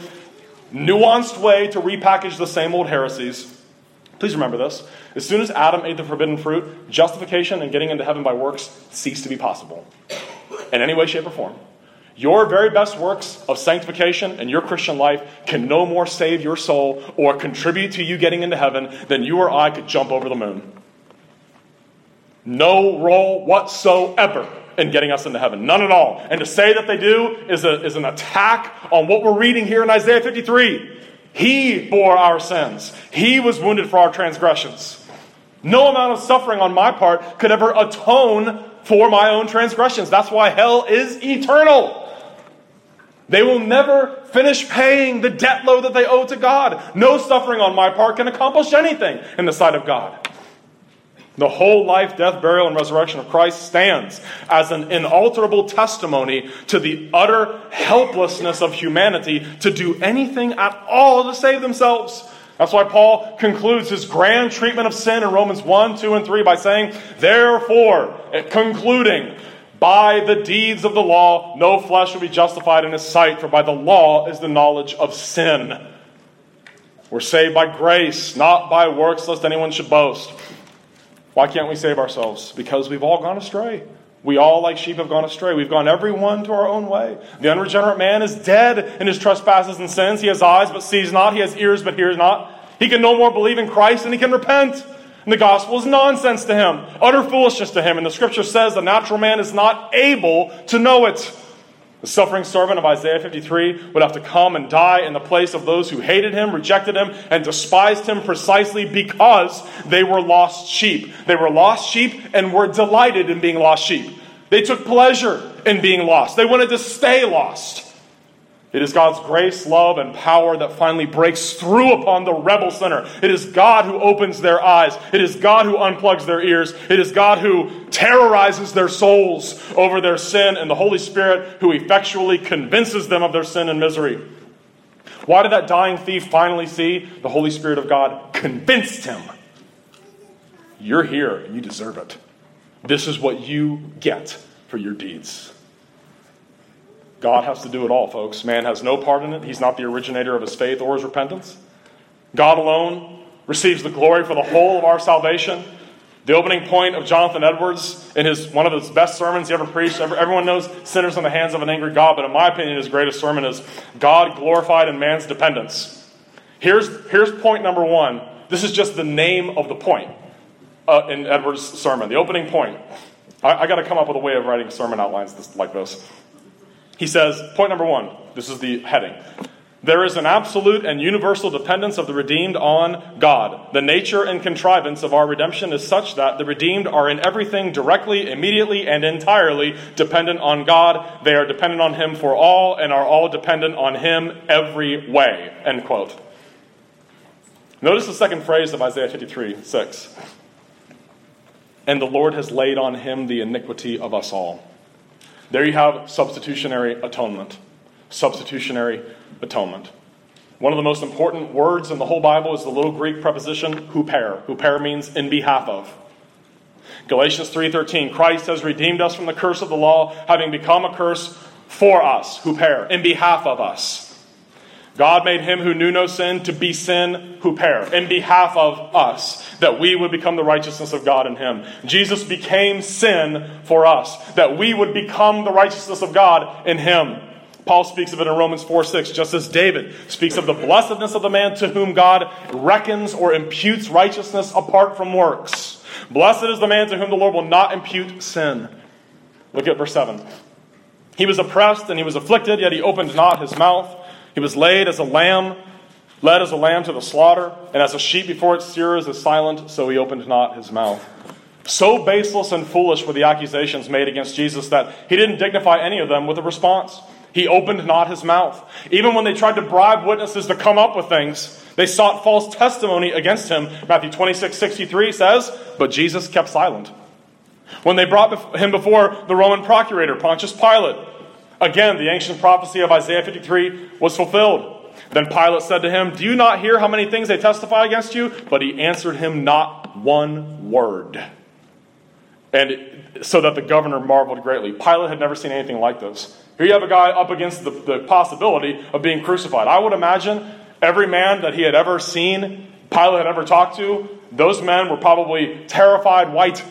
S2: nuanced way to repackage the same old heresies. Please remember this. As soon as Adam ate the forbidden fruit, justification and getting into heaven by works ceased to be possible in any way, shape, or form. Your very best works of sanctification and your Christian life can no more save your soul or contribute to you getting into heaven than you or I could jump over the moon. No role whatsoever in getting us into heaven. None at all. And to say that they do is, a, is an attack on what we're reading here in Isaiah 53. He bore our sins, He was wounded for our transgressions. No amount of suffering on my part could ever atone for my own transgressions. That's why hell is eternal. They will never finish paying the debt load that they owe to God. No suffering on my part can accomplish anything in the sight of God. The whole life, death, burial, and resurrection of Christ stands as an inalterable testimony to the utter helplessness of humanity to do anything at all to save themselves. That's why Paul concludes his grand treatment of sin in Romans 1, 2, and 3 by saying, Therefore, concluding, by the deeds of the law, no flesh will be justified in his sight, for by the law is the knowledge of sin. We're saved by grace, not by works, lest anyone should boast. Why can't we save ourselves? Because we've all gone astray. We all, like sheep, have gone astray. We've gone every one to our own way. The unregenerate man is dead in his trespasses and sins. He has eyes but sees not. He has ears but hears not. He can no more believe in Christ than he can repent. And the gospel is nonsense to him, utter foolishness to him. And the scripture says the natural man is not able to know it. The suffering servant of Isaiah 53 would have to come and die in the place of those who hated him, rejected him, and despised him precisely because they were lost sheep. They were lost sheep and were delighted in being lost sheep. They took pleasure in being lost. They wanted to stay lost. It is God's grace, love, and power that finally breaks through upon the rebel sinner. It is God who opens their eyes. It is God who unplugs their ears. It is God who terrorizes their souls over their sin, and the Holy Spirit who effectually convinces them of their sin and misery. Why did that dying thief finally see? The Holy Spirit of God convinced him. You're here, and you deserve it. This is what you get for your deeds. God has to do it all, folks. Man has no part in it. He's not the originator of his faith or his repentance. God alone receives the glory for the whole of our salvation. The opening point of Jonathan Edwards in his one of his best sermons he ever preached. Everyone knows sinners in the hands of an angry God, but in my opinion, his greatest sermon is God glorified in man's dependence. Here's, here's point number one. This is just the name of the point uh, in Edwards' sermon, the opening point. I, I got to come up with a way of writing sermon outlines this, like this. He says, point number one, this is the heading. There is an absolute and universal dependence of the redeemed on God. The nature and contrivance of our redemption is such that the redeemed are in everything directly, immediately, and entirely dependent on God. They are dependent on Him for all and are all dependent on Him every way. End quote. Notice the second phrase of Isaiah 53 6. And the Lord has laid on him the iniquity of us all. There you have substitutionary atonement. Substitutionary atonement. One of the most important words in the whole Bible is the little Greek preposition huper. Huper means in behalf of. Galatians 3:13 Christ has redeemed us from the curse of the law having become a curse for us, huper, in behalf of us. God made him who knew no sin to be sin, who huper, in behalf of us, that we would become the righteousness of God in him. Jesus became sin for us, that we would become the righteousness of God in him. Paul speaks of it in Romans 4 6, just as David speaks of the blessedness of the man to whom God reckons or imputes righteousness apart from works. Blessed is the man to whom the Lord will not impute sin. Look at verse 7. He was oppressed and he was afflicted, yet he opened not his mouth. He was laid as a lamb, led as a lamb to the slaughter, and as a sheep before its shearers is silent, so he opened not his mouth. So baseless and foolish were the accusations made against Jesus that he didn't dignify any of them with a response. He opened not his mouth. Even when they tried to bribe witnesses to come up with things, they sought false testimony against him. Matthew 26, 63 says, But Jesus kept silent. When they brought him before the Roman procurator, Pontius Pilate, Again, the ancient prophecy of Isaiah 53 was fulfilled. Then Pilate said to him, Do you not hear how many things they testify against you? But he answered him not one word. And so that the governor marveled greatly. Pilate had never seen anything like this. Here you have a guy up against the, the possibility of being crucified. I would imagine every man that he had ever seen, Pilate had ever talked to, those men were probably terrified, white,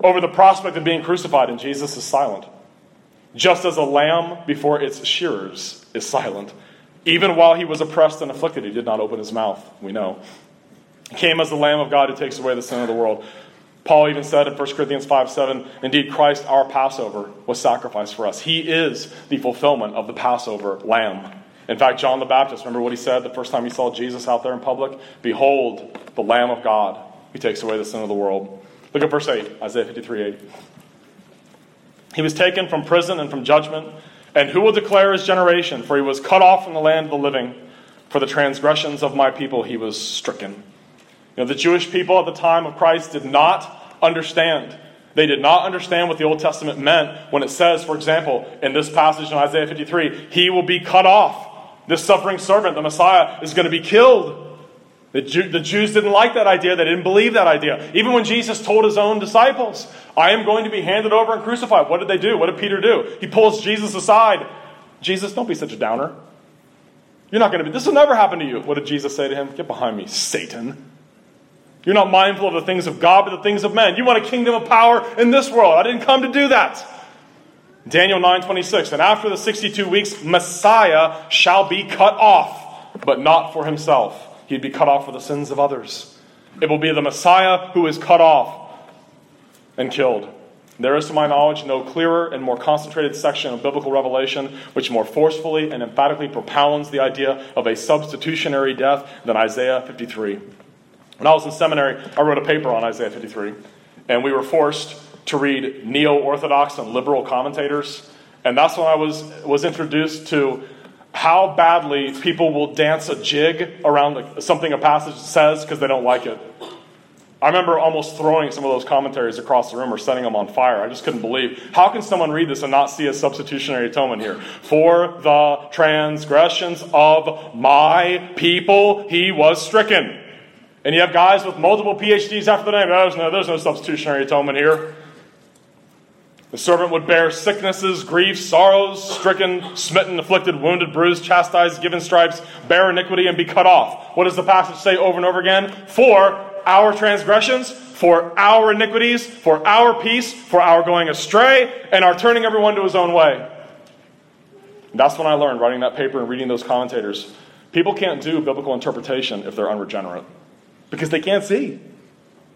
S2: over the prospect of being crucified, and Jesus is silent. Just as a lamb before its shearers is silent, even while he was oppressed and afflicted, he did not open his mouth, we know. He came as the Lamb of God who takes away the sin of the world. Paul even said in 1 Corinthians 5 7, Indeed, Christ, our Passover, was sacrificed for us. He is the fulfillment of the Passover lamb. In fact, John the Baptist, remember what he said the first time he saw Jesus out there in public? Behold, the Lamb of God who takes away the sin of the world. Look at verse 8, Isaiah 53 8. He was taken from prison and from judgment. And who will declare his generation? For he was cut off from the land of the living. For the transgressions of my people he was stricken. You know, the Jewish people at the time of Christ did not understand. They did not understand what the Old Testament meant when it says, for example, in this passage in Isaiah 53, he will be cut off. This suffering servant, the Messiah, is going to be killed. The, Jew, the Jews didn't like that idea. They didn't believe that idea. Even when Jesus told his own disciples, I am going to be handed over and crucified. What did they do? What did Peter do? He pulls Jesus aside. Jesus, don't be such a downer. You're not going to be, this will never happen to you. What did Jesus say to him? Get behind me, Satan. You're not mindful of the things of God, but the things of men. You want a kingdom of power in this world. I didn't come to do that. Daniel 9:26 And after the 62 weeks Messiah shall be cut off, but not for himself. He'd be cut off for the sins of others. It will be the Messiah who is cut off and killed. There is, to my knowledge, no clearer and more concentrated section of biblical revelation which more forcefully and emphatically propounds the idea of a substitutionary death than Isaiah 53. When I was in seminary, I wrote a paper on Isaiah 53, and we were forced to read neo Orthodox and liberal commentators. And that's when I was, was introduced to how badly people will dance a jig around something a passage says because they don't like it. I remember almost throwing some of those commentaries across the room or setting them on fire. I just couldn't believe. How can someone read this and not see a substitutionary atonement here? For the transgressions of my people, he was stricken. And you have guys with multiple PhDs after the name. There's no, there's no substitutionary atonement here. The servant would bear sicknesses, griefs, sorrows, stricken, smitten, afflicted, wounded, bruised, chastised, given stripes, bear iniquity, and be cut off. What does the passage say over and over again? For our transgressions, for our iniquities, for our peace, for our going astray, and our turning everyone to his own way. That's when I learned, writing that paper and reading those commentators. People can't do biblical interpretation if they're unregenerate because they can't see.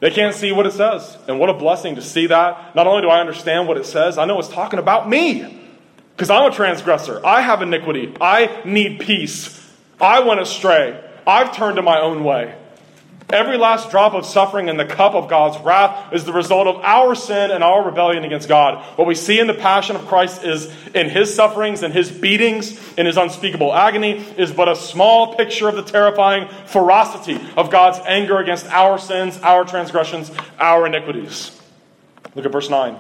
S2: They can't see what it says. And what a blessing to see that. Not only do I understand what it says, I know it's talking about me. Because I'm a transgressor. I have iniquity. I need peace. I went astray. I've turned to my own way. Every last drop of suffering in the cup of God's wrath is the result of our sin and our rebellion against God. What we see in the passion of Christ is in his sufferings and his beatings, in his unspeakable agony, is but a small picture of the terrifying ferocity of God's anger against our sins, our transgressions, our iniquities. Look at verse 9.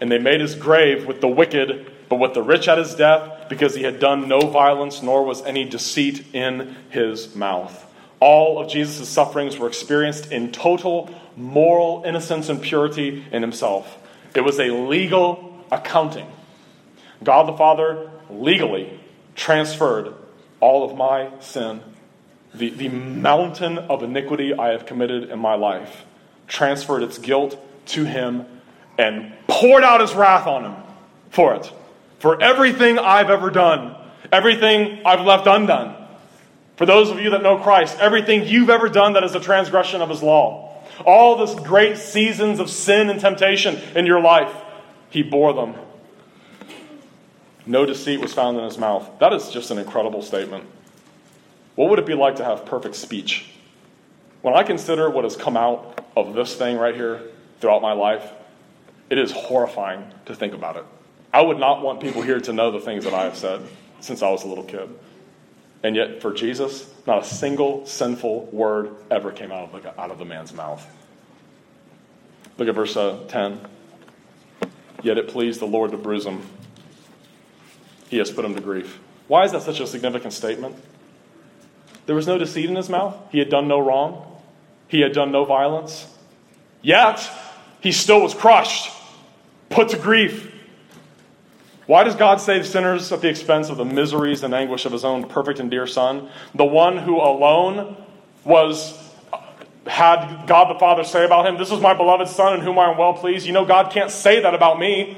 S2: And they made his grave with the wicked, but with the rich at his death, because he had done no violence, nor was any deceit in his mouth. All of Jesus' sufferings were experienced in total moral innocence and purity in himself. It was a legal accounting. God the Father legally transferred all of my sin, the, the mountain of iniquity I have committed in my life, transferred its guilt to him, and poured out his wrath on him for it. For everything I've ever done, everything I've left undone. For those of you that know Christ, everything you've ever done that is a transgression of his law, all those great seasons of sin and temptation in your life, he bore them. No deceit was found in his mouth. That is just an incredible statement. What would it be like to have perfect speech? When I consider what has come out of this thing right here throughout my life, it is horrifying to think about it. I would not want people here to know the things that I have said since I was a little kid. And yet, for Jesus, not a single sinful word ever came out of the, out of the man's mouth. Look at verse uh, 10. Yet it pleased the Lord to bruise him. He has put him to grief. Why is that such a significant statement? There was no deceit in his mouth. He had done no wrong. He had done no violence. Yet, he still was crushed, put to grief. Why does God save sinners at the expense of the miseries and anguish of his own perfect and dear Son? The one who alone was had God the Father say about him, This is my beloved Son in whom I am well pleased. You know, God can't say that about me.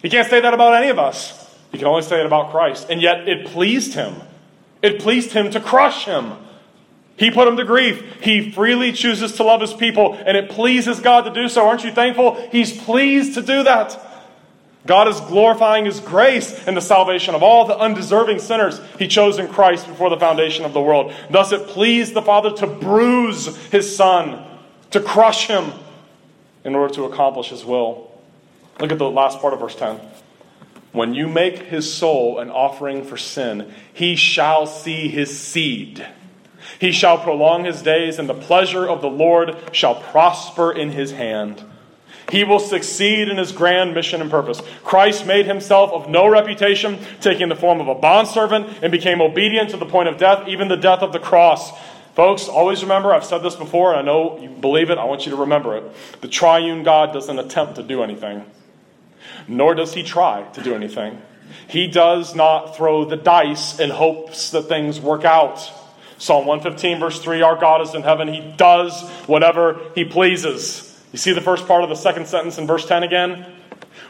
S2: He can't say that about any of us. He can only say it about Christ. And yet it pleased him. It pleased him to crush him. He put him to grief. He freely chooses to love his people, and it pleases God to do so. Aren't you thankful? He's pleased to do that. God is glorifying His grace in the salvation of all the undeserving sinners He chose in Christ before the foundation of the world. Thus, it pleased the Father to bruise His Son, to crush Him, in order to accomplish His will. Look at the last part of verse 10. When you make His soul an offering for sin, He shall see His seed. He shall prolong His days, and the pleasure of the Lord shall prosper in His hand. He will succeed in his grand mission and purpose. Christ made himself of no reputation, taking the form of a bondservant, and became obedient to the point of death, even the death of the cross. Folks, always remember, I've said this before, and I know you believe it, I want you to remember it. The triune God doesn't attempt to do anything, nor does he try to do anything. He does not throw the dice in hopes that things work out. Psalm 115, verse 3 Our God is in heaven. He does whatever he pleases. You see the first part of the second sentence in verse 10 again?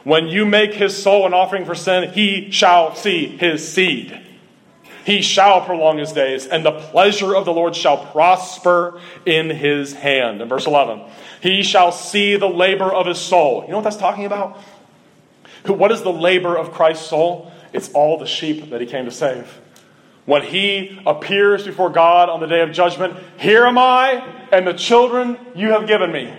S2: When you make his soul an offering for sin, he shall see his seed. He shall prolong his days, and the pleasure of the Lord shall prosper in his hand. In verse 11, he shall see the labor of his soul. You know what that's talking about? What is the labor of Christ's soul? It's all the sheep that he came to save. When he appears before God on the day of judgment, here am I and the children you have given me.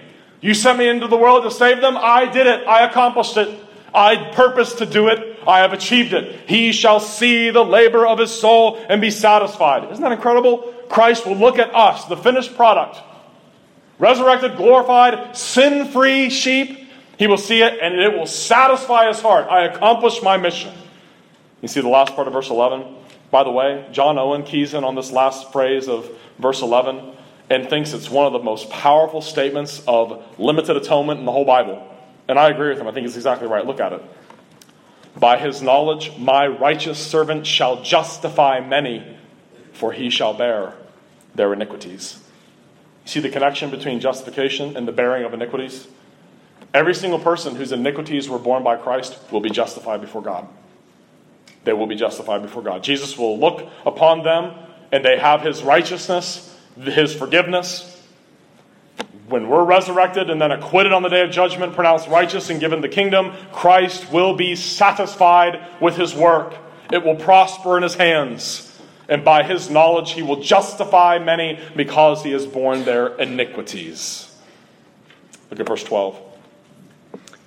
S2: You sent me into the world to save them. I did it. I accomplished it. I purposed to do it. I have achieved it. He shall see the labor of his soul and be satisfied. Isn't that incredible? Christ will look at us, the finished product, resurrected, glorified, sin free sheep. He will see it and it will satisfy his heart. I accomplished my mission. You see the last part of verse 11? By the way, John Owen keys in on this last phrase of verse 11 and thinks it's one of the most powerful statements of limited atonement in the whole Bible. And I agree with him. I think he's exactly right. Look at it. By his knowledge, my righteous servant shall justify many, for he shall bear their iniquities. You see the connection between justification and the bearing of iniquities? Every single person whose iniquities were borne by Christ will be justified before God. They will be justified before God. Jesus will look upon them, and they have his righteousness, his forgiveness, when we're resurrected and then acquitted on the day of judgment, pronounced righteous and given the kingdom, Christ will be satisfied with his work. It will prosper in his hands. And by his knowledge, he will justify many because he has borne their iniquities. Look at verse 12.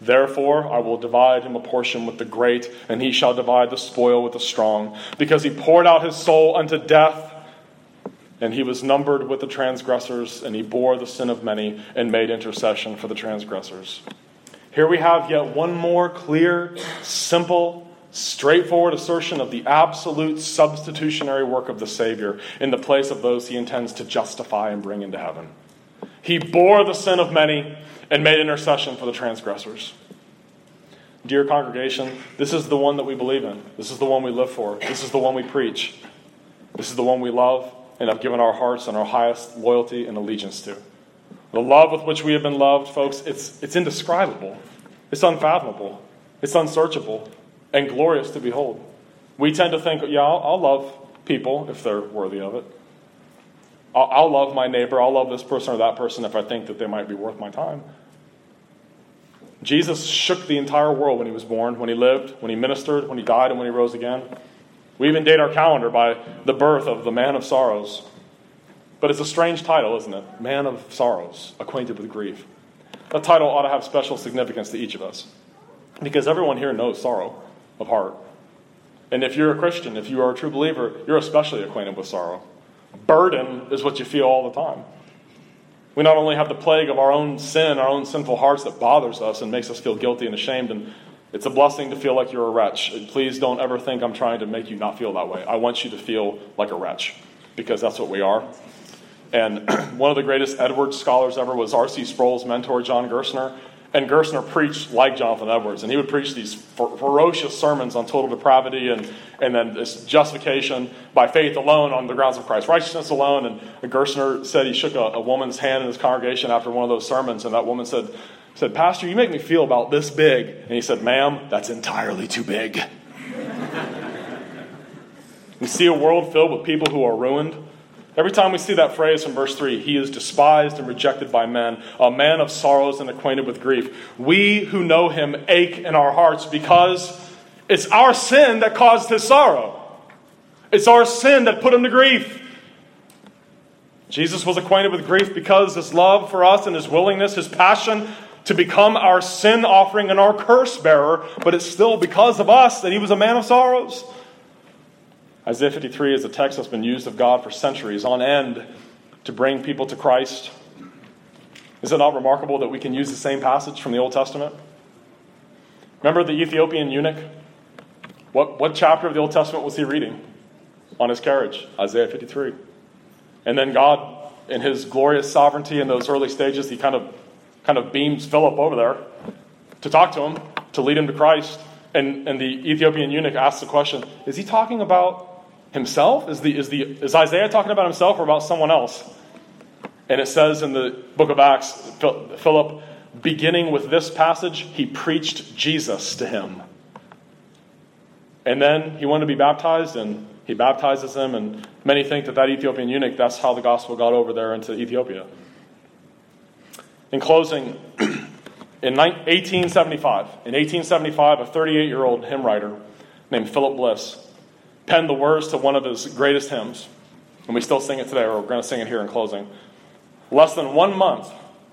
S2: Therefore, I will divide him a portion with the great, and he shall divide the spoil with the strong, because he poured out his soul unto death and he was numbered with the transgressors, and he bore the sin of many and made intercession for the transgressors. Here we have yet one more clear, simple, straightforward assertion of the absolute substitutionary work of the Savior in the place of those he intends to justify and bring into heaven. He bore the sin of many and made intercession for the transgressors. Dear congregation, this is the one that we believe in. This is the one we live for. This is the one we preach. This is the one we love and have given our hearts and our highest loyalty and allegiance to. The love with which we have been loved, folks, it's, it's indescribable, it's unfathomable, it's unsearchable, and glorious to behold. We tend to think, yeah, I'll, I'll love people if they're worthy of it. I'll, I'll love my neighbor, I'll love this person or that person if I think that they might be worth my time. Jesus shook the entire world when he was born, when he lived, when he ministered, when he died, and when he rose again. We even date our calendar by the birth of the man of sorrows. But it's a strange title, isn't it? Man of sorrows, acquainted with grief. That title ought to have special significance to each of us. Because everyone here knows sorrow of heart. And if you're a Christian, if you are a true believer, you're especially acquainted with sorrow. Burden is what you feel all the time. We not only have the plague of our own sin, our own sinful hearts that bothers us and makes us feel guilty and ashamed and it's a blessing to feel like you're a wretch. Please don't ever think I'm trying to make you not feel that way. I want you to feel like a wretch because that's what we are. And one of the greatest Edwards scholars ever was R.C. Sproul's mentor, John Gerstner. And Gerstner preached like Jonathan Edwards, and he would preach these ferocious sermons on total depravity and, and then this justification by faith alone on the grounds of Christ's righteousness alone. And Gerstner said he shook a, a woman's hand in his congregation after one of those sermons, and that woman said, said, Pastor, you make me feel about this big. And he said, Ma'am, that's entirely too big. we see a world filled with people who are ruined. Every time we see that phrase from verse 3, he is despised and rejected by men, a man of sorrows and acquainted with grief. We who know him ache in our hearts because it's our sin that caused his sorrow. It's our sin that put him to grief. Jesus was acquainted with grief because his love for us and his willingness, his passion to become our sin offering and our curse bearer, but it's still because of us that he was a man of sorrows. Isaiah 53 is a text that's been used of God for centuries on end to bring people to Christ. Is it not remarkable that we can use the same passage from the Old Testament? Remember the Ethiopian eunuch? What, what chapter of the Old Testament was he reading on his carriage? Isaiah 53. And then God, in his glorious sovereignty in those early stages, he kind of kind of beams Philip over there to talk to him, to lead him to Christ. And, and the Ethiopian eunuch asks the question Is he talking about himself? Is, the, is, the, is Isaiah talking about himself or about someone else? And it says in the book of Acts, Philip, beginning with this passage, he preached Jesus to him. And then he wanted to be baptized, and he baptizes him. And many think that that Ethiopian eunuch, that's how the gospel got over there into Ethiopia. In closing, in 1875, in 1875, a 38 year old hymn writer named Philip Bliss penned the words to one of his greatest hymns. And we still sing it today, or we're going to sing it here in closing. Less than one month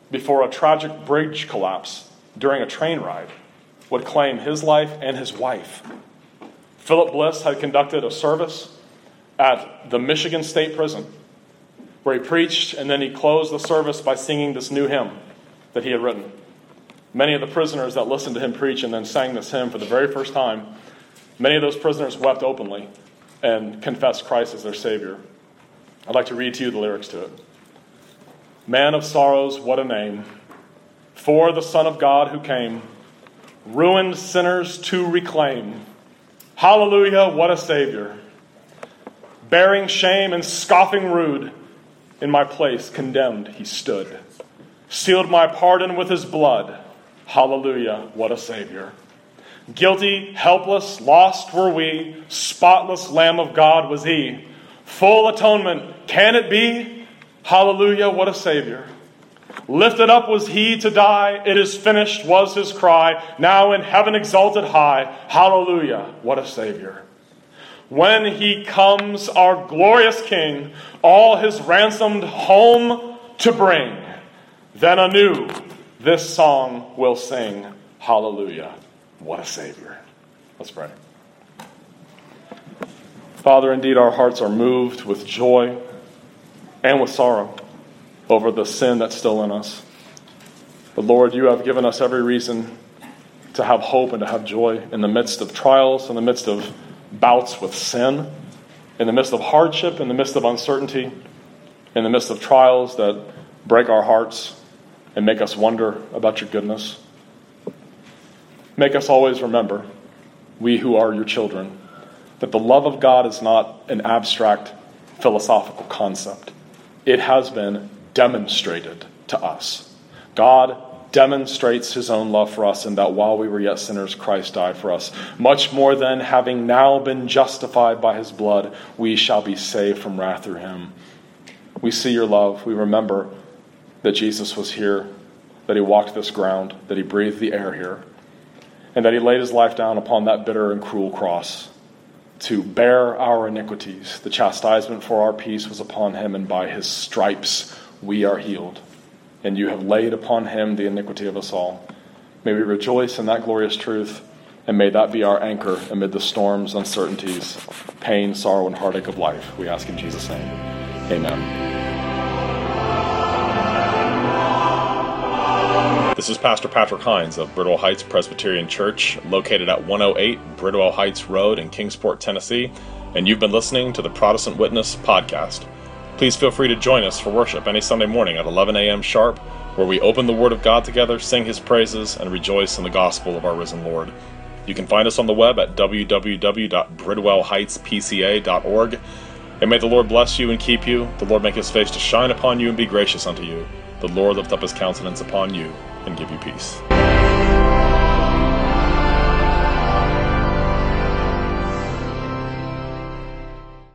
S2: before a tragic bridge collapse during a train ride would claim his life and his wife. Philip Bliss had conducted a service at the Michigan State Prison where he preached and then he closed the service by singing this new hymn that he had written. Many of the prisoners that listened to him preach and then sang this hymn for the very first time, many of those prisoners wept openly and confessed Christ as their Savior. I'd like to read to you the lyrics to it. Man of sorrows, what a name. For the Son of God who came, ruined sinners to reclaim. Hallelujah, what a Savior. Bearing shame and scoffing rude, in my place condemned he stood. Sealed my pardon with his blood. Hallelujah, what a Savior. Guilty, helpless, lost were we, spotless Lamb of God was he. Full atonement, can it be? Hallelujah, what a Savior. Lifted up was he to die. It is finished was his cry. Now in heaven exalted high. Hallelujah, what a Savior. When he comes, our glorious King, all his ransomed home to bring, then anew this song will sing. Hallelujah, what a Savior. Let's pray. Father, indeed, our hearts are moved with joy and with sorrow over the sin that's still in us. But Lord, you have given us every reason to have hope and to have joy in the midst of trials, in the midst of bouts with sin, in the midst of hardship, in the midst of uncertainty, in the midst of trials that break our hearts and make us wonder about your goodness. Make us always remember, we who are your children, that the love of God is not an abstract philosophical concept it has been demonstrated to us. God demonstrates his own love for us in that while we were yet sinners, Christ died for us. Much more than having now been justified by his blood, we shall be saved from wrath through him. We see your love. We remember that Jesus was here, that he walked this ground, that he breathed the air here, and that he laid his life down upon that bitter and cruel cross to bear our iniquities. The chastisement for our peace was upon him, and by his stripes we are healed. And you have laid upon him the iniquity of us all. May we rejoice in that glorious truth, and may that be our anchor amid the storms, uncertainties, pain, sorrow, and heartache of life. We ask in Jesus' name. Amen. This is Pastor Patrick Hines of Bridwell Heights Presbyterian Church, located at 108 Bridwell Heights Road in Kingsport, Tennessee, and you've been listening to the Protestant Witness podcast. Please feel free to join us for worship any Sunday morning at 11 a.m. sharp, where we open the Word of God together, sing His praises, and rejoice in the gospel of our risen Lord. You can find us on the web at www.bridwellheightspca.org. And may the Lord bless you and keep you, the Lord make his face to shine upon you and be gracious unto you, the Lord lift up his countenance upon you and give you peace.